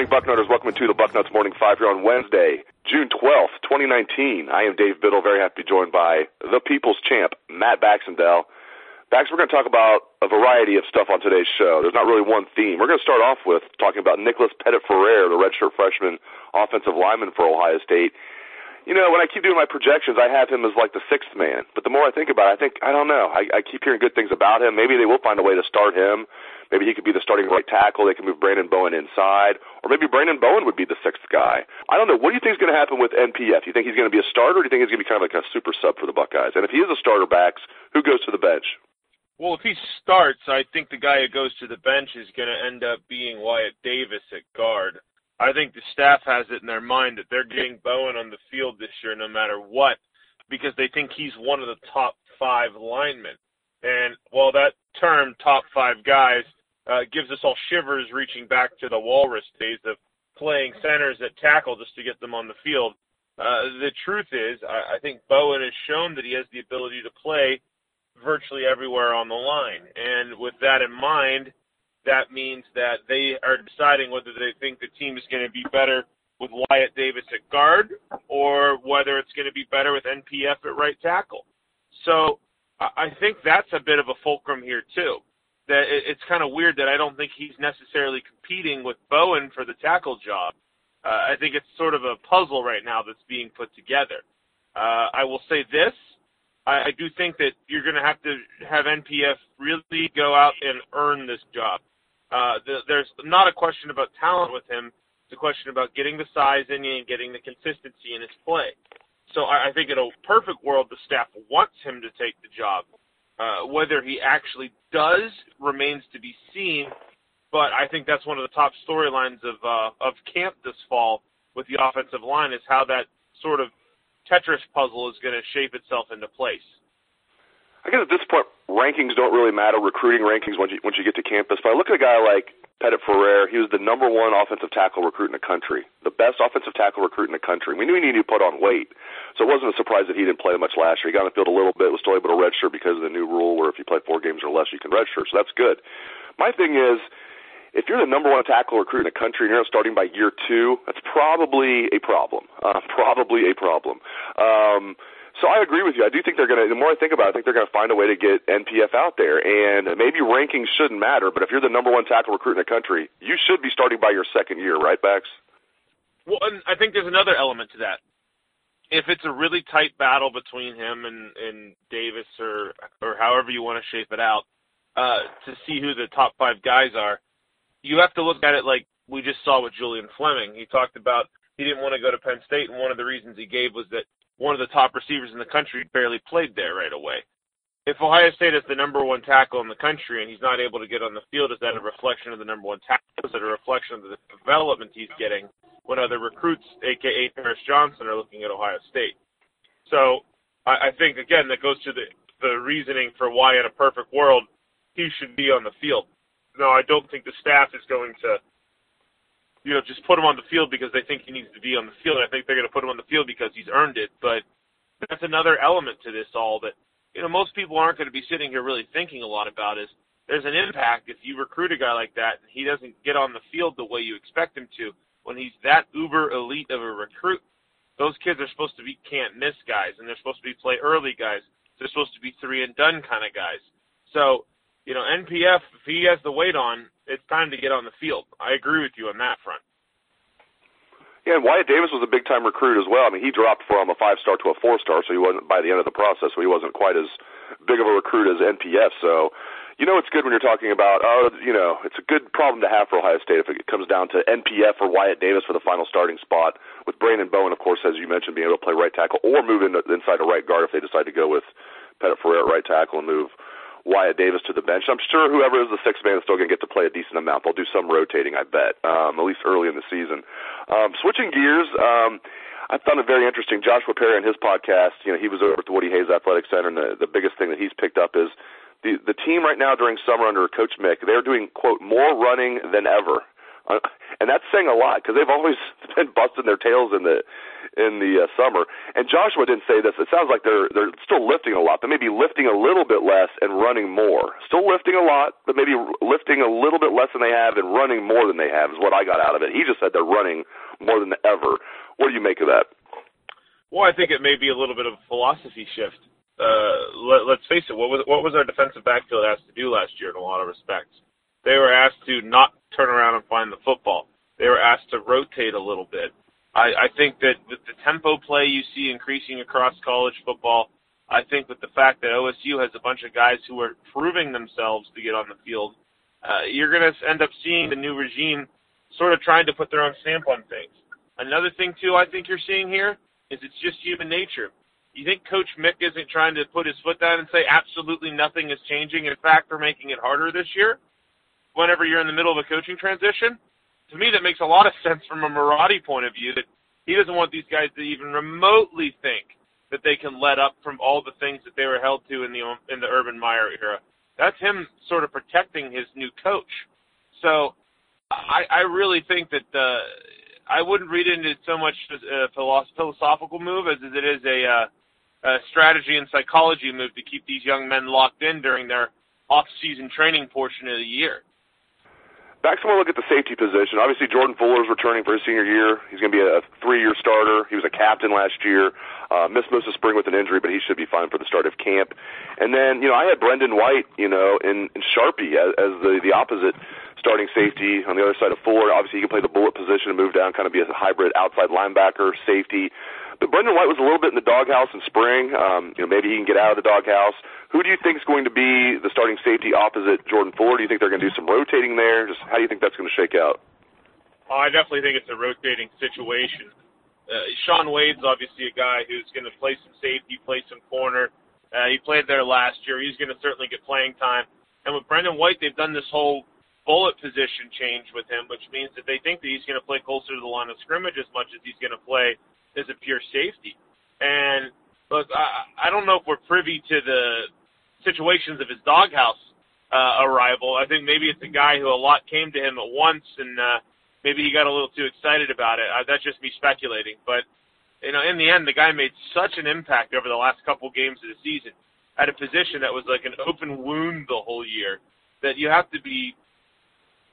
Morning, Bucknutters. Welcome to the Bucknuts Morning Five here on Wednesday, June 12th, 2019. I am Dave Biddle, very happy to be joined by the People's Champ, Matt Baxendale. Bax, we're going to talk about a variety of stuff on today's show. There's not really one theme. We're going to start off with talking about Nicholas Petit-Frere, the redshirt freshman offensive lineman for Ohio State. You know, when I keep doing my projections, I have him as like the sixth man. But the more I think about it, I think, I don't know. I, I keep hearing good things about him. Maybe they will find a way to start him. Maybe he could be the starting right tackle. They can move Branden Bowen inside, or maybe Branden Bowen would be the sixth guy. I don't know. What do you think is going to happen with NPF? Do You think he's going to be a starter, or do you think he's going to be kind of like a super sub for the Buckeyes? And if he is a starter, Bax, who goes to the bench? Well, if he starts, I think the guy who goes to the bench is going to end up being Wyatt Davis at guard. I think the staff has it in their mind that they're getting Bowen on the field this year no matter what because they think he's one of the top five linemen. And while that term, top five guys, uh, gives us all shivers reaching back to the Walrus days of playing centers at tackle just to get them on the field. Uh, the truth is, I, I think Bowen has shown that he has the ability to play virtually everywhere on the line. And with that in mind, that means that they are deciding whether they think the team is going to be better with Wyatt Davis at guard or whether it's going to be better with NPF at right tackle. So I think that's a bit of a fulcrum here too that it, it's kind of weird that I don't think he's necessarily competing with Bowen for the tackle job. Uh, I think it's sort of a puzzle right now that's being put together. Uh, I will say this. I, do think that you're going to have to have NPF really go out and earn this job. Uh, the, there's not a question about talent with him. It's a question about getting the size in you and getting the consistency in his play. So I, I think in a perfect world, the staff wants him to take the job. Uh, whether he actually does remains to be seen, but I think that's one of the top storylines of uh, of camp this fall with the offensive line is how that sort of Tetris puzzle is going to shape itself into place. I guess at this point, rankings don't really matter, recruiting rankings once you once you get to campus. But I look at a guy like Petit-Frere. He was the number one offensive tackle recruit in the country, the best offensive tackle recruit in the country. We knew he needed to put on weight, so it wasn't a surprise that he didn't play much last year. He got on the field a little bit, was still able to redshirt because of the new rule where if you play four games or less, you can redshirt. So that's good. My thing is, if you're the number one tackle recruit in the country and you're not starting by year two, that's probably a problem. Uh, probably a problem. Um, so I agree with you. I do think they're going to, the more I think about it, I think they're going to find a way to get NPF out there. And maybe rankings shouldn't matter, but if you're the number one tackle recruit in the country, you should be starting by your second year, right, Bax? Well, and I think there's another element to that. If it's a really tight battle between him and, and Davis or or however you want to shape it out, uh, to see who the top five guys are, you have to look at it like we just saw with Julian Fleming. He talked about he didn't want to go to Penn State, and one of the reasons he gave was that one of the top receivers in the country barely played there right away. If Ohio State is the number one tackle in the country and he's not able to get on the field, is that a reflection of the number one tackle? Is it a reflection of the development he's getting when other recruits, aka Paris Johnson, are looking at Ohio State? So I, I think again that goes to the the reasoning for why in a perfect world he should be on the field. No, I don't think the staff is going to you know, just put him on the field because they think he needs to be on the field. I think they're going to put him on the field because he's earned it. But that's another element to this all that, you know, most people aren't going to be sitting here really thinking a lot about is there's an impact if you recruit a guy like that and he doesn't get on the field the way you expect him to when he's that uber elite of a recruit. Those kids are supposed to be can't miss guys and they're supposed to be play early guys. They're supposed to be three and done kind of guys. So you know, NPF, if he has the weight on, it's time to get on the field. I agree with you on that front. Yeah, and Wyatt Davis was a big time recruit as well. I mean, he dropped from a five star to a four star, so he wasn't by the end of the process, so he wasn't quite as big of a recruit as NPF. So, you know, it's good when you're talking about, oh, you know, it's a good problem to have for Ohio State if it comes down to NPF or Wyatt Davis for the final starting spot, with Branden Bowen, of course, as you mentioned, being able to play right tackle or move in, inside a right guard if they decide to go with Petit-Frere at right tackle and move Wyatt Davis to the bench. I'm sure whoever is the sixth man is still going to get to play a decent amount. They'll do some rotating, I bet, um, at least early in the season. Um, switching gears, um, I found it very interesting. Joshua Perry in his podcast, you know, he was over at the Woody Hayes Athletic Center, and the, the biggest thing that he's picked up is the the team right now during summer under Coach Mick. They're doing quote more running than ever. And that's saying a lot because they've always been busting their tails in the in the uh, summer. And Joshua didn't say this. It sounds like they're they're still lifting a lot, but maybe lifting a little bit less and running more. Still lifting a lot, but maybe lifting a little bit less than they have and running more than they have is what I got out of it. He just said they're running more than ever. What do you make of that? Well, I think it may be a little bit of a philosophy shift. Uh, let, let's face it. What was what was our defensive backfield asked to do last year in a lot of respects? They were asked to not turn around and find the football. They were asked to rotate a little bit. I, I think that with the tempo play you see increasing across college football, I think with the fact that OSU has a bunch of guys who are proving themselves to get on the field, uh, you're going to end up seeing the new regime sort of trying to put their own stamp on things. Another thing, too, I think you're seeing here is it's just human nature. You think Coach Mick isn't trying to put his foot down and say absolutely nothing is changing? In fact, we're making it harder this year whenever you're in the middle of a coaching transition. To me, that makes a lot of sense from a Marotti point of view that he doesn't want these guys to even remotely think that they can let up from all the things that they were held to in the in the Urban Meyer era. That's him sort of protecting his new coach. So I, I really think that uh, I wouldn't read into it so much as a philosophical move as it is a, uh, a strategy and psychology move to keep these young men locked in during their off-season training portion of the year. Back to look at the safety position. Obviously, Jordan Fuller is returning for his senior year. He's going to be a three-year starter. He was a captain last year. Uh, missed most of spring with an injury, but he should be fine for the start of camp. And then, you know, I had Brendon White, you know, in, in Sharpie as, as the the opposite starting safety on the other side of Fuller. Obviously, he can play the bullet position and move down, kind of be a hybrid outside linebacker, safety. Brendon White was a little bit in the doghouse in spring. Um, you know, maybe he can get out of the doghouse. Who do you think is going to be the starting safety opposite Jordan Fuller? Do you think they're going to do some rotating there? Just how do you think that's going to shake out? Oh, I definitely think it's a rotating situation. Uh, Shaun Wade's obviously a guy who's going to play some safety, play some corner. Uh, he played there last year. He's going to certainly get playing time. And with Brendon White, they've done this whole bullet position change with him, which means that they think that he's going to play closer to the line of scrimmage as much as he's going to play as a pure safety. And look, I, I don't know if we're privy to the situations of his doghouse uh, arrival. I think maybe it's a guy who a lot came to him at once, and uh, maybe he got a little too excited about it. Uh, that's just me speculating, but you know, in the end, the guy made such an impact over the last couple games of the season at a position that was like an open wound the whole year. That you have to be,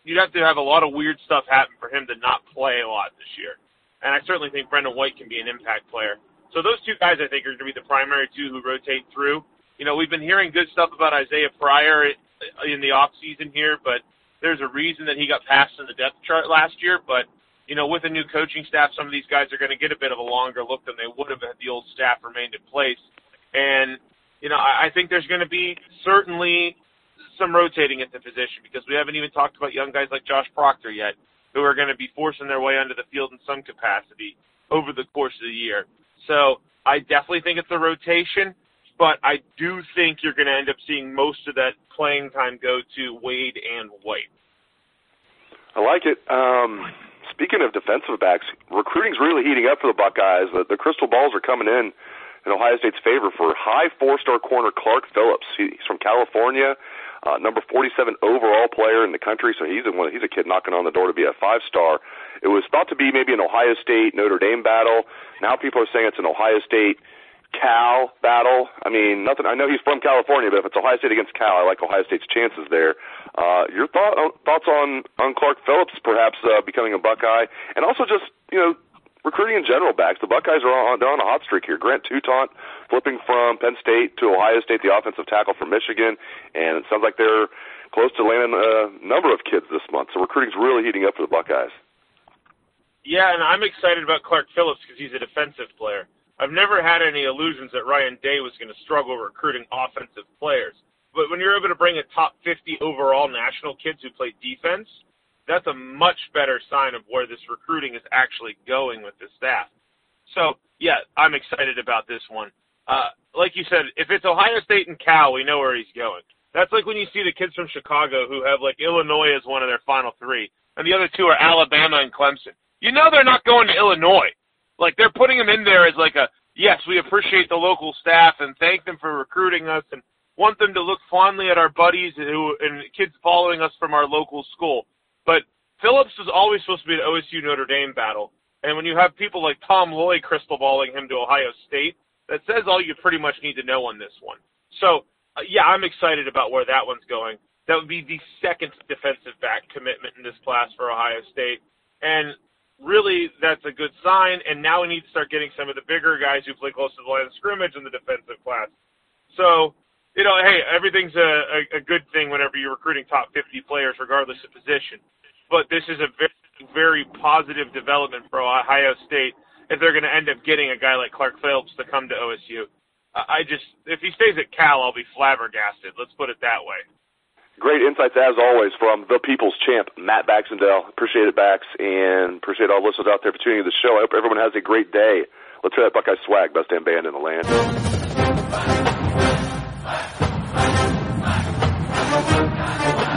you'd have to have a lot of weird stuff happen for him to not play a lot this year and I certainly think Brendon White can be an impact player. So those two guys, I think, are going to be the primary two who rotate through. You know, we've been hearing good stuff about Isaiah Pryor in the off season here, but there's a reason that he got passed in the depth chart last year. But you know, with a new coaching staff, some of these guys are going to get a bit of a longer look than they would have had the old staff remained in place. And you know, I, I think there's going to be certainly some rotating at the position because we haven't even talked about young guys like Josh Proctor yet who are going to be forcing their way onto the field in some capacity over the course of the year. So I definitely think it's a rotation, but I do think you're going to end up seeing most of that playing time go to Wade and White. I like it. Um, speaking of defensive backs, recruiting's really heating up for the Buckeyes. The, the crystal balls are coming in in Ohio State's favor for high four-star corner Clark Phillips. He's from California uh, number 47 overall player in the country. So he's a. He's a kid knocking on the door to be a five star. It was thought to be maybe an Ohio State Notre Dame battle. Now people are saying it's an Ohio State Cal battle. I mean, nothing. I know he's from California, but if it's Ohio State against Cal, I like Ohio State's chances there. Uh, your thought, thoughts on on Clark Phillips perhaps uh, becoming a Buckeye, and also just you know recruiting in general Bax. The Buckeyes are on they're on a hot streak here. Grant Toutant flipping from Penn State to Ohio State, the offensive tackle from Michigan, and it sounds like they're close to landing a number of kids this month. So recruiting's really heating up for the Buckeyes. Yeah, and I'm excited about Clark Phillips because he's a defensive player. I've never had any illusions that Ryan Day was going to struggle recruiting offensive players. But when you're able to bring a top 50 overall national kids who play defense, that's a much better sign of where this recruiting is actually going with the staff. So, yeah, I'm excited about this one. Uh, like you said, if it's Ohio State and Cal, we know where he's going. That's like when you see the kids from Chicago who have like Illinois as one of their final three, and the other two are Alabama and Clemson. You know they're not going to Illinois. Like they're putting them in there as like a yes, we appreciate the local staff and thank them for recruiting us and want them to look fondly at our buddies who and kids following us from our local school. But Phillips was always supposed to be an OSU Notre Dame battle. And when you have people like Tom Loy crystal balling him to Ohio State, that says all you pretty much need to know on this one. So, uh, yeah, I'm excited about where that one's going. That would be the second defensive back commitment in this class for Ohio State. And really that's a good sign. And now we need to start getting some of the bigger guys who play close to the line of scrimmage in the defensive class. So, you know, hey, everything's a, a, a good thing whenever you're recruiting top 50 players, regardless of position. But this is a very, very positive development for Ohio State if they're going to end up getting a guy like Clark Phillips to come to OSU. I just, if he stays at Cal, I'll be flabbergasted. Let's put it that way. Great insights as always from the people's champ, Matt Baxendale. Appreciate it, Bax, and appreciate all the listeners out there for tuning in to the show. I hope everyone has a great day. Let's hear that Buckeye swag, best damn band in the land. Okay,